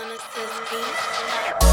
I'm a peace.